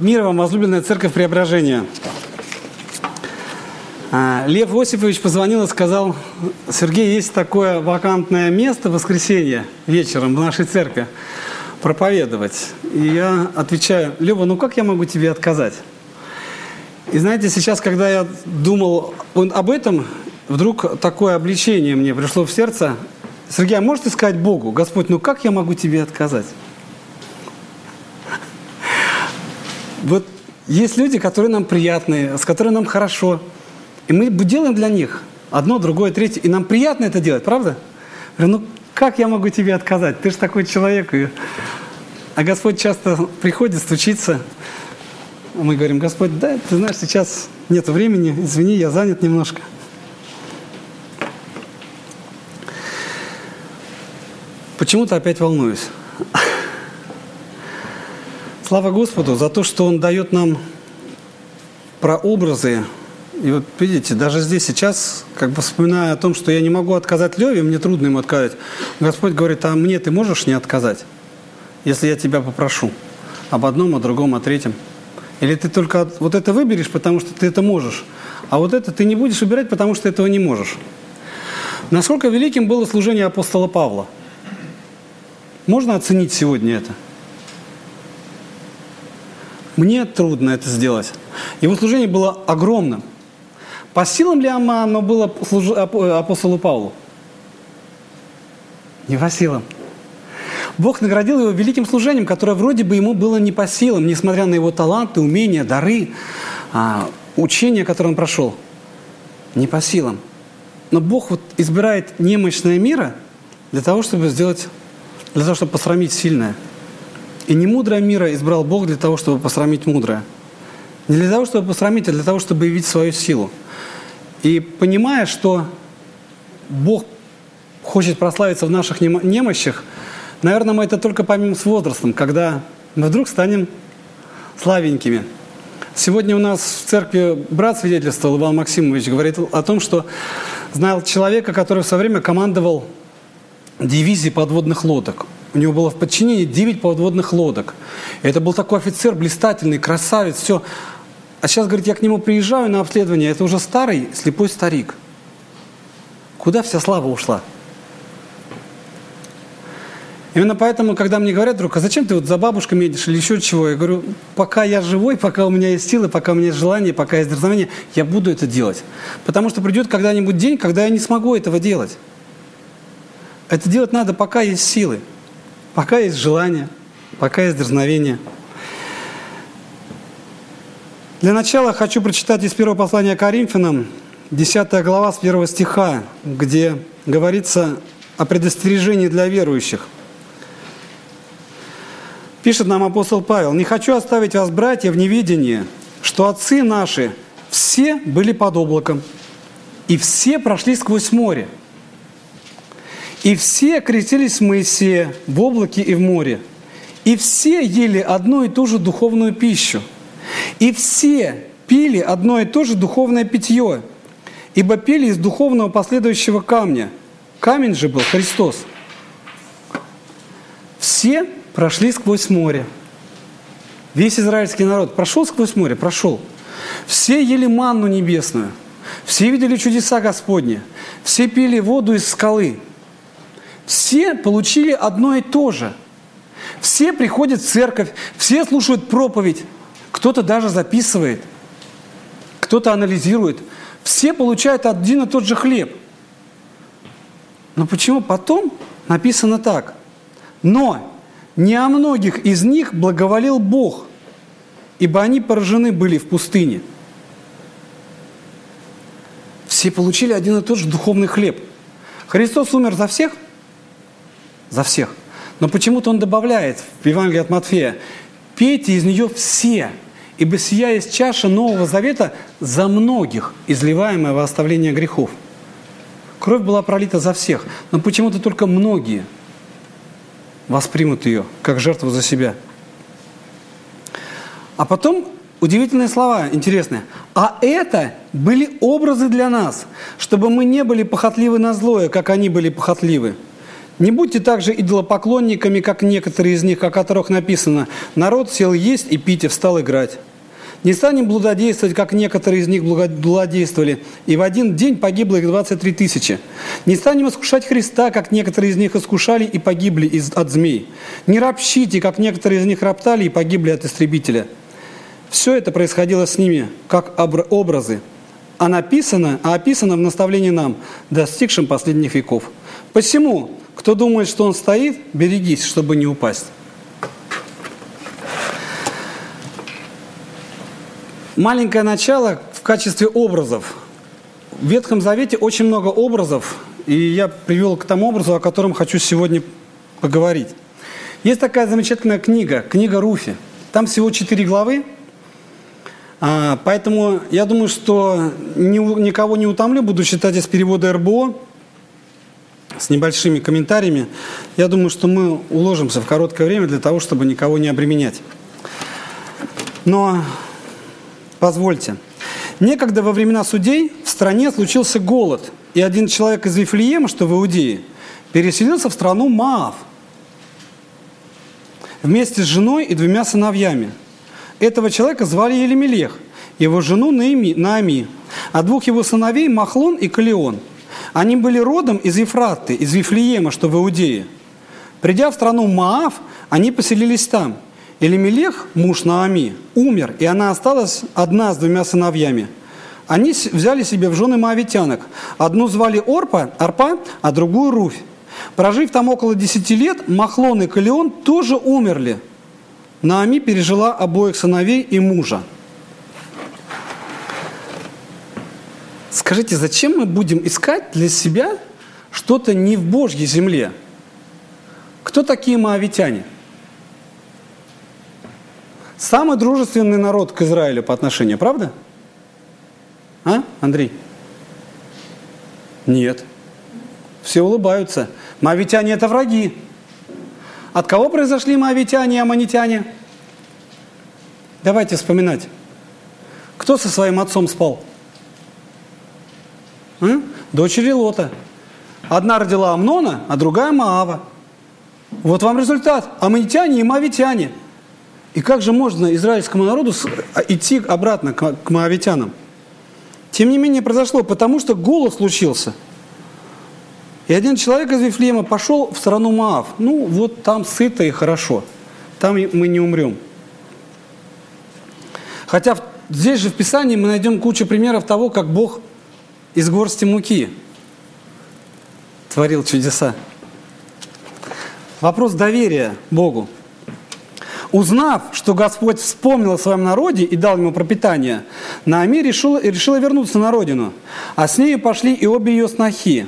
Мир вам, возлюбленная церковь Преображения. А, Лев Осипович позвонил и сказал, Сергей, есть такое вакантное место в воскресенье вечером в нашей церкви проповедовать. И я отвечаю, Лева, ну как я могу тебе отказать? И знаете, сейчас, когда я думал об этом, вдруг такое обличение мне пришло в сердце. Сергей, а можете сказать Богу, Господь, ну как я могу тебе отказать? Вот есть люди, которые нам приятные, с которыми нам хорошо. И мы делаем для них одно, другое, третье. И нам приятно это делать, правда? Я говорю, ну как я могу тебе отказать? Ты же такой человек. И... А Господь часто приходит, стучится. Мы говорим, Господь, да, ты знаешь, сейчас нет времени, извини, я занят немножко. Почему-то опять волнуюсь. Слава Господу за то, что Он дает нам прообразы. И вот видите, даже здесь сейчас, как бы вспоминая о том, что я не могу отказать Леве, мне трудно ему отказать. Господь говорит, а мне ты можешь не отказать, если я тебя попрошу об одном, о другом, о третьем. Или ты только вот это выберешь, потому что ты это можешь, а вот это ты не будешь выбирать, потому что этого не можешь. Насколько великим было служение апостола Павла? Можно оценить сегодня это? Мне трудно это сделать. Его служение было огромным. По силам ли оно было апостолу Павлу? Не по силам. Бог наградил его великим служением, которое вроде бы ему было не по силам, несмотря на его таланты, умения, дары, а, учения, которое он прошел. Не по силам. Но Бог вот избирает немощное мира для того, чтобы сделать, для того, чтобы посрамить сильное. И не мудрое мира избрал Бог для того, чтобы посрамить мудрое. Не для того, чтобы посрамить, а для того, чтобы явить свою силу. И понимая, что Бог хочет прославиться в наших немощах, наверное, мы это только поймем с возрастом, когда мы вдруг станем славенькими. Сегодня у нас в церкви брат свидетельствовал, Иван Максимович, говорит о том, что знал человека, который в свое время командовал дивизией подводных лодок. У него было в подчинении 9 подводных лодок. Это был такой офицер, блистательный, красавец, все. А сейчас, говорит, я к нему приезжаю на обследование, это уже старый, слепой старик. Куда вся слава ушла? Именно поэтому, когда мне говорят вдруг, а зачем ты вот за бабушками едешь или еще чего, я говорю, пока я живой, пока у меня есть силы, пока у меня есть желание, пока есть дерзновение, я буду это делать. Потому что придет когда-нибудь день, когда я не смогу этого делать. Это делать надо, пока есть силы. Пока есть желание, пока есть дерзновение. Для начала хочу прочитать из первого послания Коринфянам, 10 глава с первого стиха, где говорится о предостережении для верующих. Пишет нам апостол Павел, «Не хочу оставить вас, братья, в неведении, что отцы наши все были под облаком, и все прошли сквозь море, и все крестились Моисея в облаке и в море. И все ели одну и ту же духовную пищу. И все пили одно и то же духовное питье. Ибо пили из духовного последующего камня. Камень же был Христос. Все прошли сквозь море. Весь израильский народ прошел сквозь море, прошел. Все ели манну небесную. Все видели чудеса Господни. Все пили воду из скалы. Все получили одно и то же. Все приходят в церковь, все слушают проповедь, кто-то даже записывает, кто-то анализирует. Все получают один и тот же хлеб. Но почему потом написано так? Но не о многих из них благоволил Бог, ибо они поражены были в пустыне. Все получили один и тот же духовный хлеб. Христос умер за всех? За всех. Но почему-то он добавляет в Евангелии от Матфея, пейте из нее все, ибо сия есть чаша Нового Завета за многих, изливаемая во оставление грехов. Кровь была пролита за всех, но почему-то только многие воспримут ее как жертву за себя. А потом удивительные слова, интересные. А это были образы для нас, чтобы мы не были похотливы на злое, как они были похотливы. Не будьте также идолопоклонниками, как некоторые из них, о которых написано «Народ сел есть и пить и встал играть». Не станем блудодействовать, как некоторые из них блудодействовали, и в один день погибло их 23 тысячи. Не станем искушать Христа, как некоторые из них искушали и погибли от змей. Не ропщите, как некоторые из них роптали и погибли от истребителя. Все это происходило с ними, как образы, а написано, а описано в наставлении нам, достигшим последних веков. Посему, кто думает, что он стоит, берегись, чтобы не упасть. Маленькое начало в качестве образов. В Ветхом Завете очень много образов, и я привел к тому образу, о котором хочу сегодня поговорить. Есть такая замечательная книга, книга Руфи. Там всего четыре главы, а, поэтому я думаю, что никого не утомлю, буду читать из перевода РБО с небольшими комментариями. Я думаю, что мы уложимся в короткое время для того, чтобы никого не обременять. Но Позвольте. Некогда во времена судей в стране случился голод, и один человек из Вифлеема, что в Иудее, переселился в страну Маав вместе с женой и двумя сыновьями. Этого человека звали Елемелех, его жену Наами, а двух его сыновей Махлон и Калион. Они были родом из Ефраты, из Вифлеема, что в Иудее. Придя в страну Маав, они поселились там – Элемелех, муж Наами, умер, и она осталась одна с двумя сыновьями. Они взяли себе в жены моавитянок. Одну звали Орпа, Арпа, а другую Руфь. Прожив там около десяти лет, Махлон и Калион тоже умерли. Наами пережила обоих сыновей и мужа. Скажите, зачем мы будем искать для себя что-то не в Божьей земле? Кто такие моавитяне? Самый дружественный народ к Израилю по отношению, правда? А, Андрей? Нет. Все улыбаются. Моавитяне – это враги. От кого произошли моавитяне и аммонитяне? Давайте вспоминать. Кто со своим отцом спал? Дочери Лота. Одна родила Амнона, а другая Маава. Вот вам результат. Аммонитяне и моавитяне – и как же можно израильскому народу а, идти обратно к моавитянам? Тем не менее произошло, потому что голод случился. И один человек из Вифлеема пошел в страну Маав. Ну, вот там сыто и хорошо. Там мы не умрем. Хотя здесь же в Писании мы найдем кучу примеров того, как Бог из горсти муки творил чудеса. Вопрос доверия Богу. Узнав, что Господь вспомнил о своем народе и дал ему пропитание, Наами решила, решила вернуться на родину, а с ней пошли и обе ее снохи.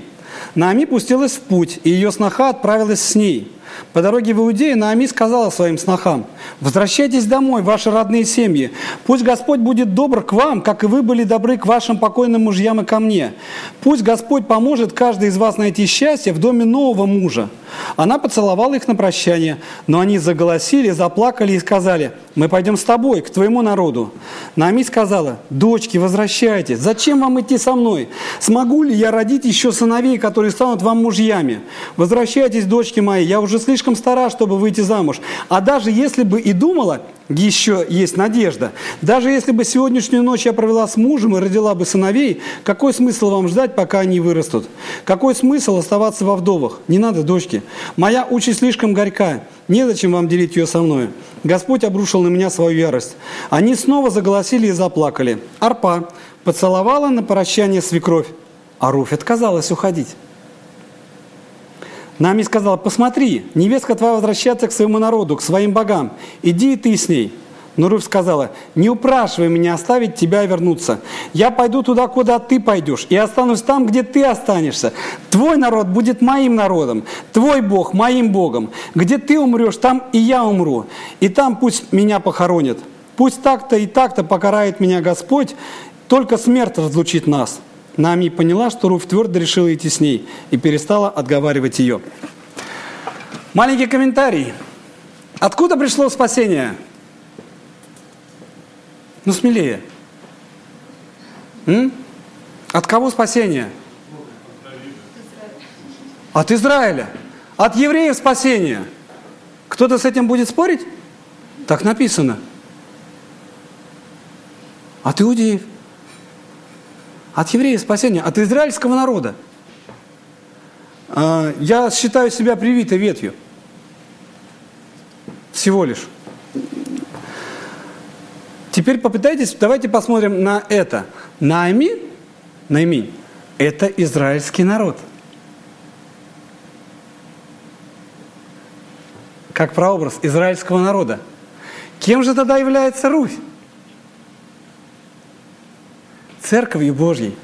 Наами пустилась в путь, и ее сноха отправилась с ней. По дороге в Иудею Наами сказала своим снохам, «Возвращайтесь домой, ваши родные семьи. Пусть Господь будет добр к вам, как и вы были добры к вашим покойным мужьям и ко мне. Пусть Господь поможет каждый из вас найти счастье в доме нового мужа». Она поцеловала их на прощание, но они заголосили, заплакали и сказали, «Мы пойдем с тобой, к твоему народу». Наами сказала, «Дочки, возвращайтесь, зачем вам идти со мной? Смогу ли я родить еще сыновей, которые станут вам мужьями? Возвращайтесь, дочки мои, я уже слишком стара, чтобы выйти замуж. А даже если бы и думала, еще есть надежда. Даже если бы сегодняшнюю ночь я провела с мужем и родила бы сыновей, какой смысл вам ждать, пока они вырастут? Какой смысл оставаться во вдовах? Не надо, дочки. Моя участь слишком горька. Незачем вам делить ее со мной. Господь обрушил на меня свою ярость. Они снова заголосили и заплакали. Арпа поцеловала на прощание свекровь, а Руфь отказалась уходить. Нами сказала, посмотри, невестка твоя возвращается к своему народу, к своим богам. Иди и ты с ней. Но Руф сказала, не упрашивай меня оставить тебя и вернуться. Я пойду туда, куда ты пойдешь, и останусь там, где ты останешься. Твой народ будет моим народом, твой Бог моим Богом. Где ты умрешь, там и я умру. И там пусть меня похоронят. Пусть так-то и так-то покарает меня Господь, только смерть разлучит нас. Нами поняла, что Руф твердо решила идти с ней и перестала отговаривать ее. Маленький комментарий. Откуда пришло спасение? Ну, смелее. М? От кого спасение? От Израиля. От евреев спасение. Кто-то с этим будет спорить? Так написано. От иудеев. От евреев спасение. От израильского народа. А, я считаю себя привитой ветвью. Всего лишь. Теперь попытайтесь, давайте посмотрим на это. Наами, Наиминь, это израильский народ. Как прообраз израильского народа. Кем же тогда является Русь? Церковью Божьей.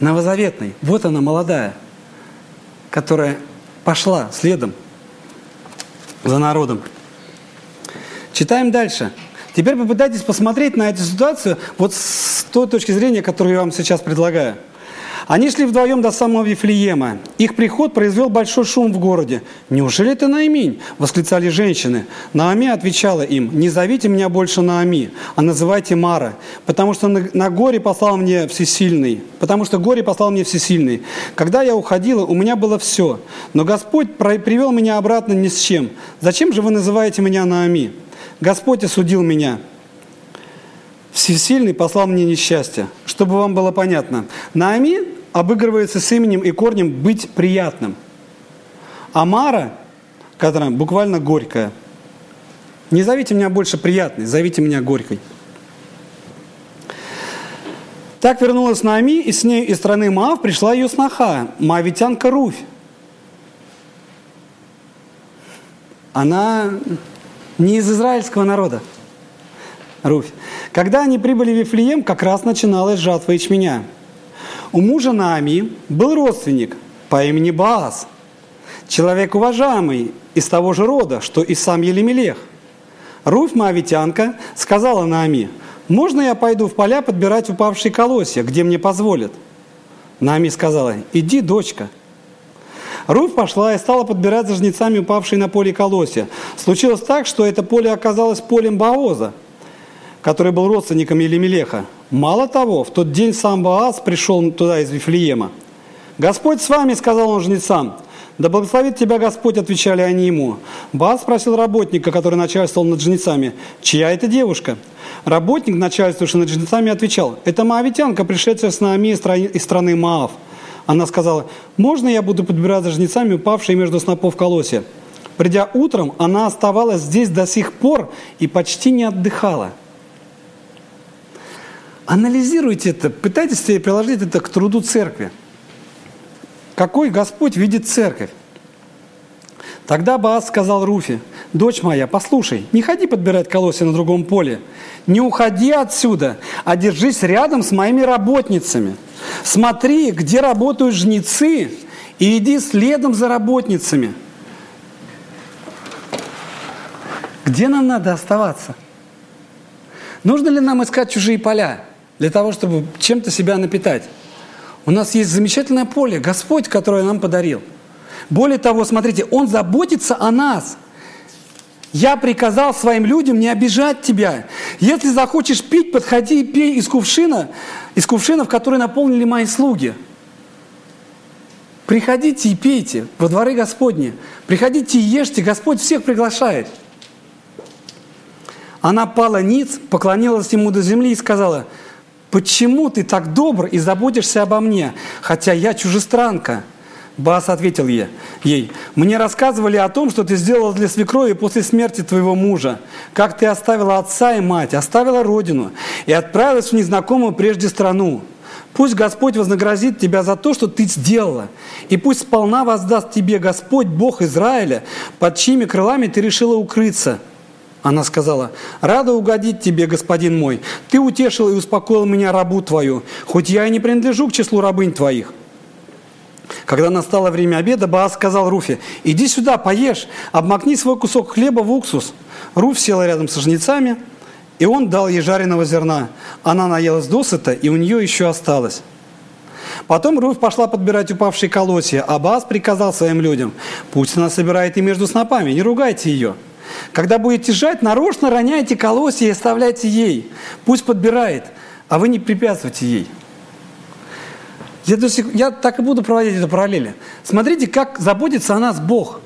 Новозаветной. Вот она молодая, которая пошла следом за народом. Читаем дальше. Теперь попытайтесь посмотреть на эту ситуацию вот с той точки зрения, которую я вам сейчас предлагаю. Они шли вдвоем до самого Вифлеема. Их приход произвел большой шум в городе. «Неужели это Наиминь?» – восклицали женщины. Наами отвечала им, «Не зовите меня больше Наами, а называйте Мара, потому что на, горе послал мне Всесильный, потому что горе послал мне Всесильный. Когда я уходила, у меня было все, но Господь привел меня обратно ни с чем. Зачем же вы называете меня Наами?» Господь осудил меня. Всесильный послал мне несчастье. Чтобы вам было понятно, Наами обыгрывается с именем и корнем «быть приятным». Амара, которая буквально горькая, не зовите меня больше приятной, зовите меня горькой. Так вернулась Наами, и с ней из страны Маав пришла ее сноха, маавитянка Руфь. Она не из израильского народа. Руфь. Когда они прибыли в Вифлеем, как раз начиналась жатва ячменя. У мужа Наами был родственник по имени Баас, человек уважаемый из того же рода, что и сам Елемелех. Руфь Моавитянка сказала Наами, «Можно я пойду в поля подбирать упавшие колосья, где мне позволят?» Наами сказала, «Иди, дочка». Руфь пошла и стала подбирать за жнецами упавшие на поле колосья. Случилось так, что это поле оказалось полем Баоза, который был родственником Елемелеха. Мало того, в тот день сам Бааз пришел туда из Вифлеема. «Господь с вами», — сказал он жнецам. «Да благословит тебя Господь», — отвечали они ему. Бааз спросил работника, который начальствовал над жнецами, «Чья это девушка?» Работник, начальствующий над жнецами, отвечал, «Это маавитянка, пришедшая с нами из страны Маав». Она сказала, можно я буду подбирать за жнецами упавшие между снопов колосья? Придя утром, она оставалась здесь до сих пор и почти не отдыхала. Анализируйте это, пытайтесь приложить это к труду церкви. Какой Господь видит церковь? Тогда Баас сказал Руфе, «Дочь моя, послушай, не ходи подбирать колосья на другом поле. Не уходи отсюда, а держись рядом с моими работницами. Смотри, где работают жнецы, и иди следом за работницами». Где нам надо оставаться? Нужно ли нам искать чужие поля для того, чтобы чем-то себя напитать? У нас есть замечательное поле, Господь, которое нам подарил – более того, смотрите, Он заботится о нас. Я приказал своим людям не обижать тебя. Если захочешь пить, подходи и пей из кувшина, из кувшинов, которые наполнили мои слуги. Приходите и пейте во дворы Господни. Приходите и ешьте, Господь всех приглашает. Она пала ниц, поклонилась ему до земли и сказала, «Почему ты так добр и заботишься обо мне, хотя я чужестранка?» Бас ответил ей, ей, «Мне рассказывали о том, что ты сделала для свекрови после смерти твоего мужа, как ты оставила отца и мать, оставила родину и отправилась в незнакомую прежде страну. Пусть Господь вознаградит тебя за то, что ты сделала, и пусть сполна воздаст тебе Господь, Бог Израиля, под чьими крылами ты решила укрыться». Она сказала, «Рада угодить тебе, господин мой. Ты утешил и успокоил меня, рабу твою, хоть я и не принадлежу к числу рабынь твоих». Когда настало время обеда, Баас сказал Руфе, «Иди сюда, поешь, обмакни свой кусок хлеба в уксус». Руф села рядом со жнецами, и он дал ей жареного зерна. Она наелась досыта, и у нее еще осталось. Потом Руф пошла подбирать упавшие колосья, а Баас приказал своим людям, «Пусть она собирает и между снопами, не ругайте ее». Когда будете жать, нарочно роняйте колосья и оставляйте ей. Пусть подбирает, а вы не препятствуйте ей. Я, до сих, я так и буду проводить это параллели. Смотрите, как заботится о нас Бог.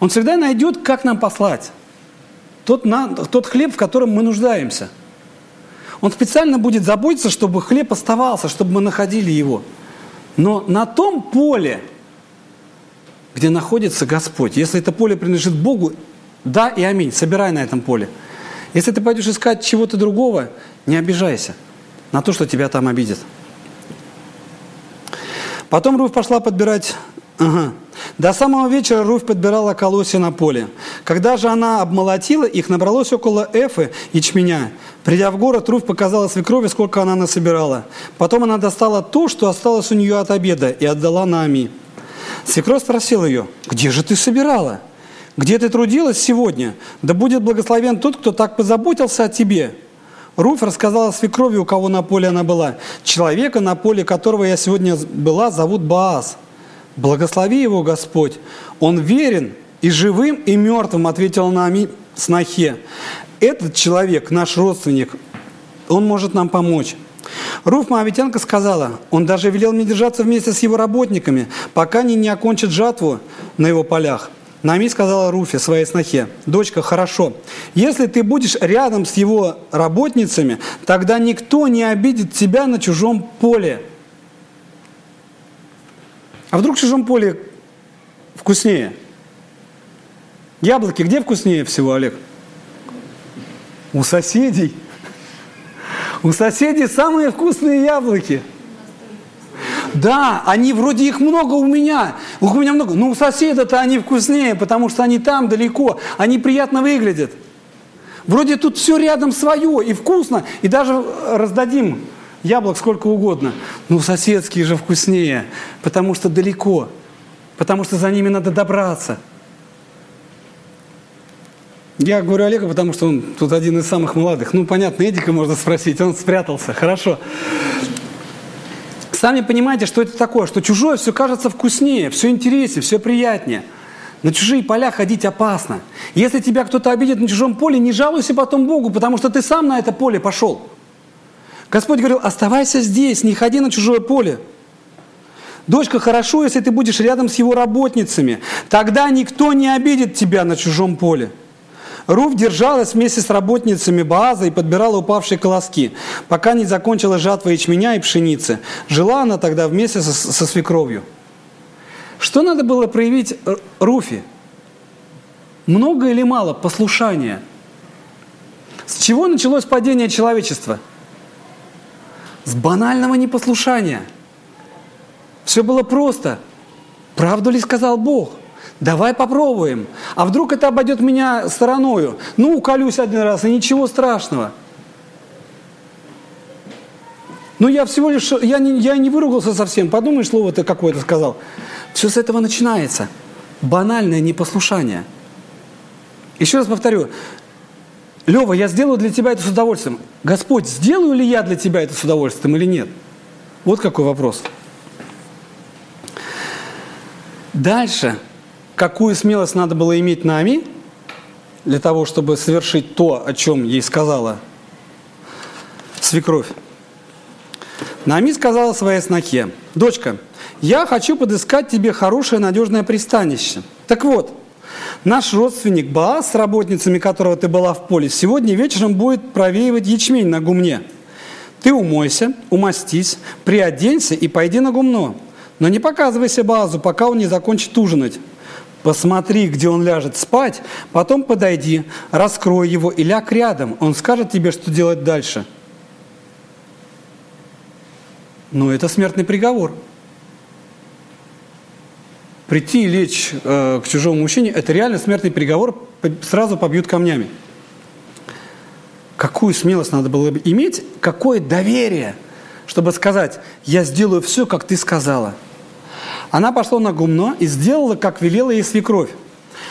Он всегда найдет, как нам послать. Тот, на, тот хлеб, в котором мы нуждаемся. Он специально будет заботиться, чтобы хлеб оставался, чтобы мы находили его. Но на том поле, где находится Господь, если это поле принадлежит Богу, да и аминь, собирай на этом поле. Если ты пойдешь искать чего-то другого, не обижайся на то, что тебя там обидят. Потом Руфь пошла подбирать... Ага. До самого вечера Руфь подбирала колосья на поле. Когда же она обмолотила их, набралось около эфы ячменя. Придя в город, Руфь показала свекрови, сколько она насобирала. Потом она достала то, что осталось у нее от обеда, и отдала Наами. Свекровь спросила ее, где же ты собирала? Где ты трудилась сегодня? Да будет благословен тот, кто так позаботился о тебе. Руфь рассказала свекрови, у кого на поле она была. Человека, на поле которого я сегодня была, зовут Баас. Благослови его, Господь. Он верен и живым, и мертвым, ответила Наами снохе. Этот человек, наш родственник, он может нам помочь. Руф Моавитянка сказала, он даже велел мне держаться вместе с его работниками, пока они не окончат жатву на его полях. Нами сказала Руфе, своей снохе, дочка, хорошо, если ты будешь рядом с его работницами, тогда никто не обидит тебя на чужом поле. А вдруг в чужом поле вкуснее? Яблоки где вкуснее всего, Олег? У соседей. У соседей самые вкусные яблоки – да, они вроде их много у меня, у меня много, но у соседа-то они вкуснее, потому что они там далеко, они приятно выглядят. Вроде тут все рядом свое и вкусно, и даже раздадим яблок сколько угодно. Но соседские же вкуснее, потому что далеко, потому что за ними надо добраться. Я говорю Олега, потому что он тут один из самых молодых. Ну, понятно, Эдика можно спросить, он спрятался, хорошо. Сами понимаете, что это такое, что чужое все кажется вкуснее, все интереснее, все приятнее. На чужие поля ходить опасно. Если тебя кто-то обидит на чужом поле, не жалуйся потом Богу, потому что ты сам на это поле пошел. Господь говорил, оставайся здесь, не ходи на чужое поле. Дочка, хорошо, если ты будешь рядом с его работницами. Тогда никто не обидит тебя на чужом поле. Руф держалась вместе с работницами Бааза и подбирала упавшие колоски, пока не закончила жатва ячменя и пшеницы. Жила она тогда вместе со, со свекровью. Что надо было проявить Руфе? Много или мало послушания? С чего началось падение человечества? С банального непослушания. Все было просто. Правду ли сказал Бог? Давай попробуем. А вдруг это обойдет меня стороною? Ну, уколюсь один раз, и ничего страшного. Ну, я всего лишь, я не, я не выругался совсем. Подумаешь, слово ты какое-то сказал. Все с этого начинается. Банальное непослушание. Еще раз повторю. Лева, я сделаю для тебя это с удовольствием. Господь, сделаю ли я для тебя это с удовольствием или нет? Вот какой вопрос. Дальше какую смелость надо было иметь Нами для того, чтобы совершить то, о чем ей сказала свекровь. Нами сказала своей снохе, «Дочка, я хочу подыскать тебе хорошее надежное пристанище. Так вот, наш родственник Баас, с работницами которого ты была в поле, сегодня вечером будет провеивать ячмень на гумне. Ты умойся, умастись, приоденься и пойди на гумно. Но не показывайся Баазу, пока он не закончит ужинать. Посмотри, где он ляжет спать, потом подойди, раскрой его и ляг рядом. Он скажет тебе, что делать дальше. Но это смертный приговор. Прийти и лечь э, к чужому мужчине – это реально смертный приговор, сразу побьют камнями. Какую смелость надо было бы иметь, какое доверие, чтобы сказать, я сделаю все, как ты сказала – она пошла на гумно и сделала, как велела ей свекровь.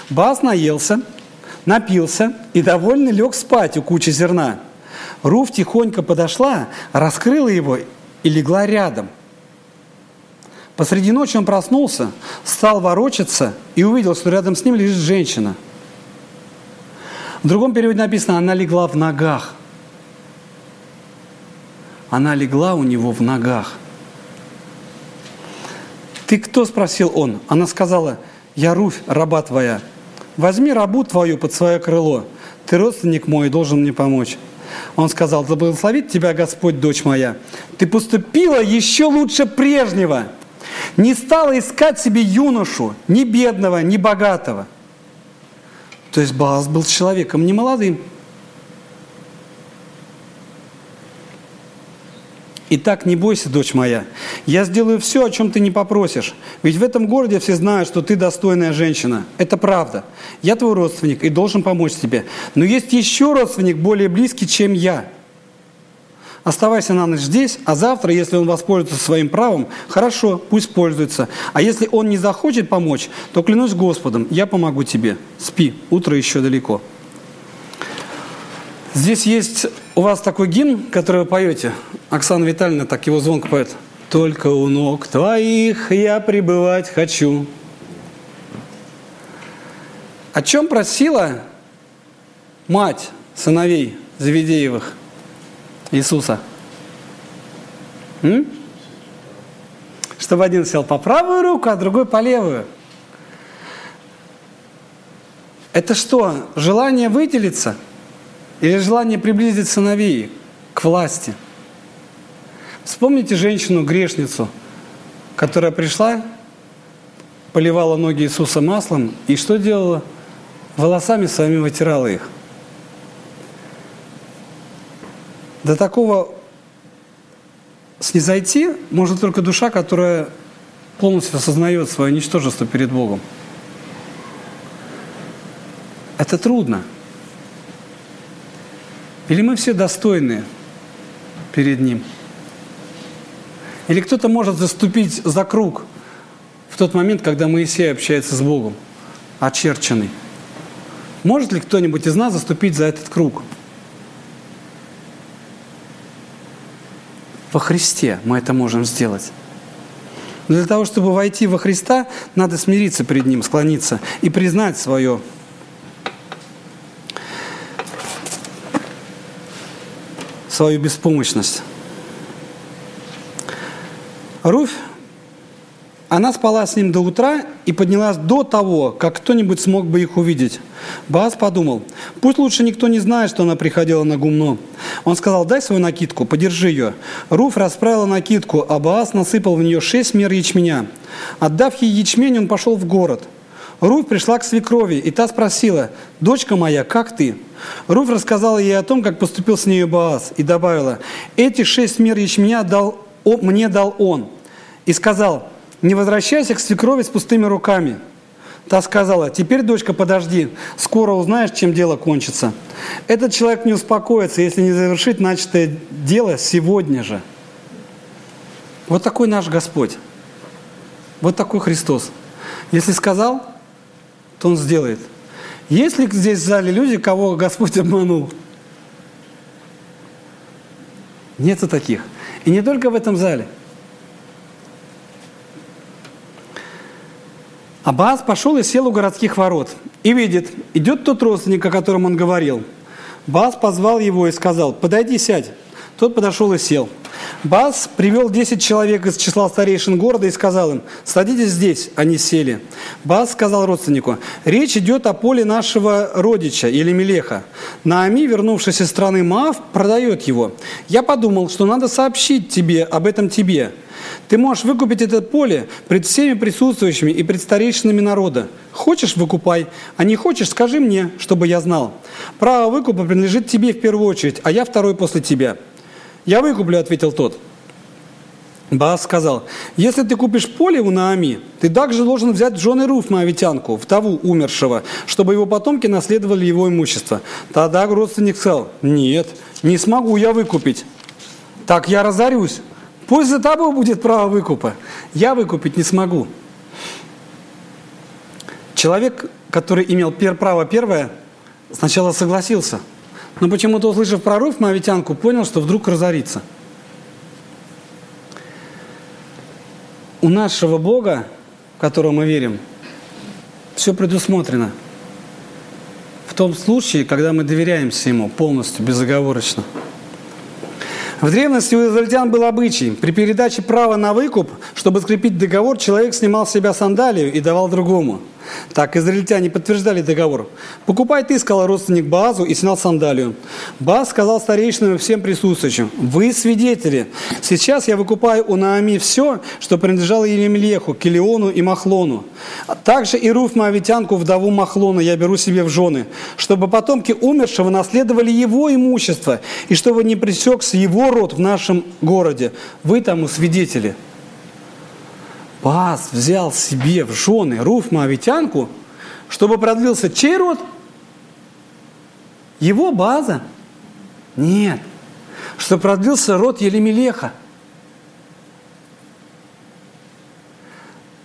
Баз наелся, напился и довольно лег спать у кучи зерна. Руф тихонько подошла, раскрыла его и легла рядом. Посреди ночи он проснулся, стал ворочаться и увидел, что рядом с ним лежит женщина. В другом переводе написано, она легла в ногах. Она легла у него в ногах – «Ты кто?» – спросил он. Она сказала, «Я Руфь, раба твоя. Возьми рабу твою под свое крыло. Ты родственник мой и должен мне помочь». Он сказал, «Да благословит тебя Господь, дочь моя. Ты поступила еще лучше прежнего. Не стала искать себе юношу, ни бедного, ни богатого». То есть Бааз был человеком не молодым, Итак, не бойся, дочь моя, я сделаю все, о чем ты не попросишь. Ведь в этом городе все знают, что ты достойная женщина. Это правда. Я твой родственник и должен помочь тебе. Но есть еще родственник более близкий, чем я. Оставайся на ночь здесь, а завтра, если он воспользуется своим правом, хорошо, пусть пользуется. А если он не захочет помочь, то клянусь Господом, я помогу тебе. Спи, утро еще далеко. Здесь есть у вас такой гимн, который вы поете. Оксана Витальевна так его звонко поет. «Только у ног твоих я пребывать хочу». О чем просила мать сыновей Завидеевых Иисуса? М? Чтобы один сел по правую руку, а другой по левую. Это что, желание выделиться – или желание приблизить сыновей к власти. Вспомните женщину-грешницу, которая пришла, поливала ноги Иисуса маслом и что делала? Волосами своими вытирала их. До такого снизойти может только душа, которая полностью осознает свое ничтожество перед Богом. Это трудно. Или мы все достойны перед Ним? Или кто-то может заступить за круг в тот момент, когда Моисей общается с Богом, очерченный? Может ли кто-нибудь из нас заступить за этот круг? Во Христе мы это можем сделать. Но для того, чтобы войти во Христа, надо смириться перед Ним, склониться и признать свое свою беспомощность. Руфь, она спала с ним до утра и поднялась до того, как кто-нибудь смог бы их увидеть. Баас подумал, пусть лучше никто не знает, что она приходила на гумно. Он сказал, дай свою накидку, подержи ее. Руф расправила накидку, а Баас насыпал в нее шесть мер ячменя. Отдав ей ячмень, он пошел в город – Руфь пришла к свекрови, и та спросила, «Дочка моя, как ты?» Руфь рассказала ей о том, как поступил с нею Боаз, и добавила, «Эти шесть мер ячменя дал, о, мне дал он». И сказал, «Не возвращайся к свекрови с пустыми руками». Та сказала, «Теперь, дочка, подожди, скоро узнаешь, чем дело кончится». Этот человек не успокоится, если не завершит начатое дело сегодня же. Вот такой наш Господь. Вот такой Христос. Если сказал, то Он сделает. Есть ли здесь в зале люди, кого Господь обманул? Нету таких. И не только в этом зале. Аббас пошел и сел у городских ворот. И видит, идет тот родственник, о котором он говорил. Баас позвал его и сказал, подойди, сядь. Тот подошел и сел. Бас привел 10 человек из числа старейшин города и сказал им, садитесь здесь, они сели. Бас сказал родственнику, речь идет о поле нашего родича или Мелеха. Наами, вернувшись из страны Маав, продает его. Я подумал, что надо сообщить тебе об этом тебе. Ты можешь выкупить это поле пред всеми присутствующими и пред старейшинами народа. Хочешь – выкупай, а не хочешь – скажи мне, чтобы я знал. Право выкупа принадлежит тебе в первую очередь, а я второй после тебя. «Я выкуплю», — ответил тот. Баас сказал, если ты купишь поле у Наами, ты также должен взять в жены Руф Моавитянку, вдову умершего, чтобы его потомки наследовали его имущество. Тогда родственник сказал, нет, не смогу я выкупить. Так я разорюсь. Пусть за тобой будет право выкупа. Я выкупить не смогу. Человек, который имел право первое, сначала согласился – но почему-то, услышав про Руфь Моавитянку, понял, что вдруг разорится. У нашего Бога, в которого мы верим, все предусмотрено. В том случае, когда мы доверяемся Ему полностью, безоговорочно. В древности у израильтян был обычай. При передаче права на выкуп, чтобы скрепить договор, человек снимал с себя сандалию и давал другому. Так израильтяне подтверждали договор. «Покупай ты», — сказал родственник Баазу и снял сандалию. Бааз сказал старейшинам и всем присутствующим, «Вы свидетели. Сейчас я выкупаю у Наами все, что принадлежало Елемелеху, Келеону и Махлону. А также и Руф Моавитянку, вдову Махлона, я беру себе в жены, чтобы потомки умершего наследовали его имущество, и чтобы не пресекся его род в нашем городе. Вы тому свидетели». Бааз взял себе в жены Руф Моавитянку, чтобы продлился чей род? Его база? Нет. Что продлился род Елемелеха.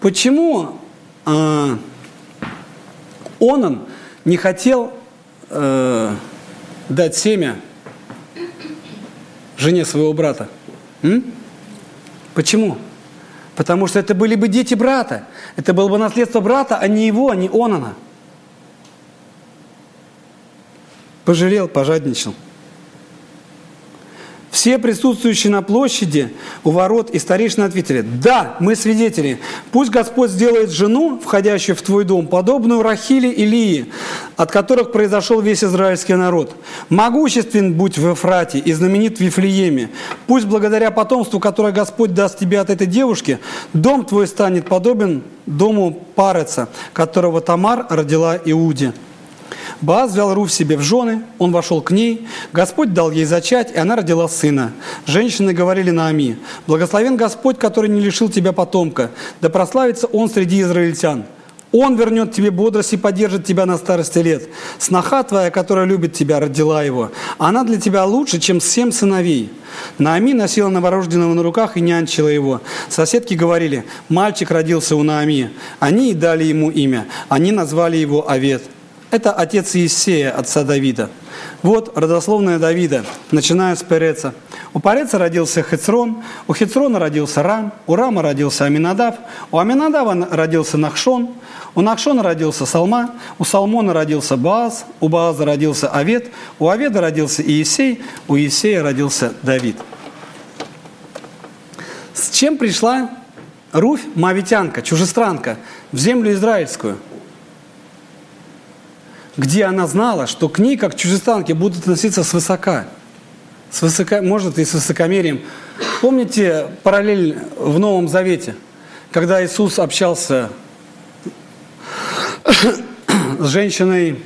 Почему э, Онан не хотел э, дать семя жене своего брата? М? Почему? Потому что это были бы дети брата. Это было бы наследство брата, а не его, а не Онана. Пожалел, пожадничал. Все присутствующие на площади у ворот и старейшины ответили, да, мы свидетели, пусть Господь сделает жену, входящую в твой дом, подобную Рахиле и Лии, от которых произошел весь израильский народ. Могуществен будь в Эфрате и знаменит в Вифлееме. Пусть благодаря потомству, которое Господь даст тебе от этой девушки, дом твой станет подобен дому Пареца, которого Тамар родила Иуде. Бааз взял Руф себе в жены, он вошел к ней, Господь дал ей зачать, и она родила сына. Женщины говорили Наами, «Благословен Господь, который не лишил тебя потомка, да прославится он среди израильтян». Он вернет тебе бодрость и поддержит тебя на старости лет. Сноха твоя, которая любит тебя, родила его. Она для тебя лучше, чем семь сыновей. Наами носила новорожденного на руках и нянчила его. Соседки говорили, мальчик родился у Наами. Они и дали ему имя. Они назвали его Овет. Это отец Иисея, отца Давида. Вот родословная Давида, начиная с Переца. У Переца родился Хецрон, у Хецрона родился Рам, у Рама родился Аминадав, у Аминадава родился Нахшон, у Нахшона родился Салма, у Салмона родился Бааз, у Бааза родился Авет, у Аведа родился Иисей, у Иисея родился Давид. С чем пришла Руфь, мавитянка, чужестранка, в землю израильскую – где она знала, что к ней, как чужестанке, будут относиться свысока. С высоко, может, и с высокомерием. Помните параллель в Новом Завете, когда Иисус общался с женщиной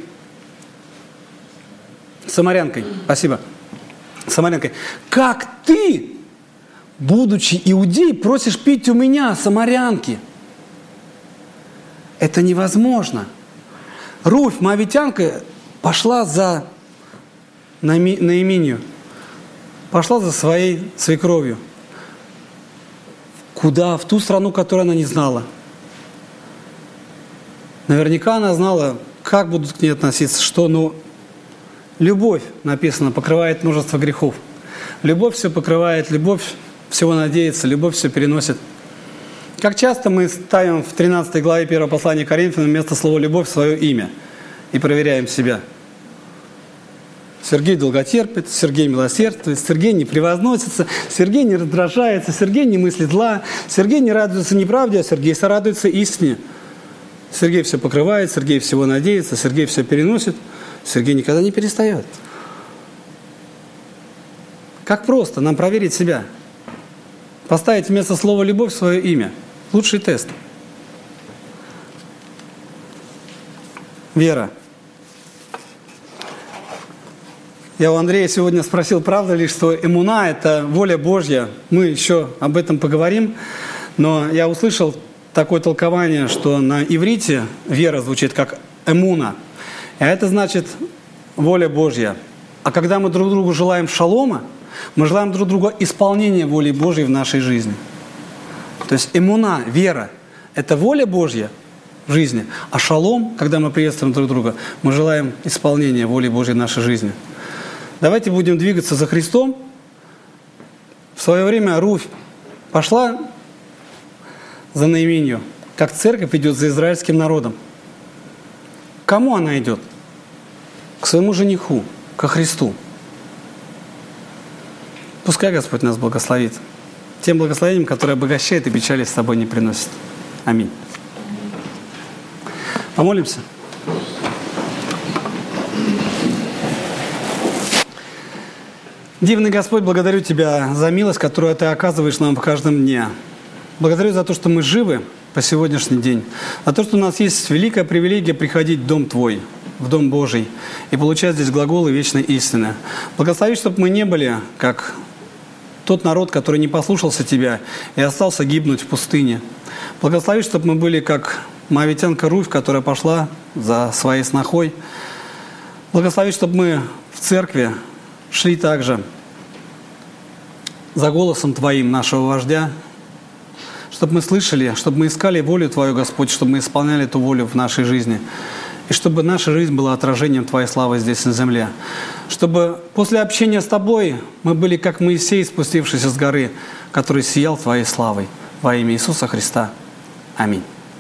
самарянкой. Спасибо. Самарянкой. Как ты, будучи иудей, просишь пить у меня, самарянки? Это невозможно. Руфь, моавитянка, пошла за Наименью, пошла за своей свекровью. Куда? В ту страну, которую она не знала. Наверняка она знала, как будут к ней относиться, что, но любовь, написано, покрывает множество грехов. Любовь все покрывает, любовь всего надеется, любовь все переносит. Как часто мы ставим в 13 главе 1 послания Коринфянам вместо слова «любовь» свое имя и проверяем себя. Сергей долготерпит, Сергей милосердствует, Сергей не превозносится, Сергей не раздражается, Сергей не мыслит зла, Сергей не радуется неправде, а Сергей сорадуется истине. Сергей все покрывает, Сергей всего надеется, Сергей все переносит, Сергей никогда не перестает. Как просто нам проверить себя? Поставить вместо слова «любовь» свое имя – Лучший тест. Вера. Я у Андрея сегодня спросил, правда ли, что эмуна – это воля Божья. Мы еще об этом поговорим. Но я услышал такое толкование, что на иврите вера звучит как эмуна. А это значит воля Божья. А когда мы друг другу желаем шалома, мы желаем друг другу исполнения воли Божьей в нашей жизни – то есть иммуна, вера, это воля Божья в жизни. А шалом, когда мы приветствуем друг друга, мы желаем исполнения воли Божьей в нашей жизни. Давайте будем двигаться за Христом. В свое время Руфь пошла за Наименью, как церковь идет за израильским народом. Кому она идет? К своему жениху, ко Христу. Пускай Господь нас благословит. Тем благословением, которое обогащает и печали с собой не приносит. Аминь. Помолимся. Дивный Господь, благодарю Тебя за милость, которую Ты оказываешь нам в каждом дне. Благодарю за то, что мы живы по сегодняшний день, за то, что у нас есть великая привилегия приходить в Дом Твой, в Дом Божий и получать здесь глаголы вечной истины. Благослови, чтобы мы не были как тот народ, который не послушался Тебя и остался гибнуть в пустыне. Благослови, чтобы мы были как Моавитянка Руфь, которая пошла за своей снохой. Благослови, чтобы мы в церкви шли также за голосом Твоим нашего вождя, чтобы мы слышали, чтобы мы искали волю Твою, Господь, чтобы мы исполняли эту волю в нашей жизни. И чтобы наша жизнь была отражением Твоей славы здесь на земле. Чтобы после общения с Тобой мы были как Моисей, спустившийся с горы, который сиял Твоей славой. Во имя Иисуса Христа. Аминь.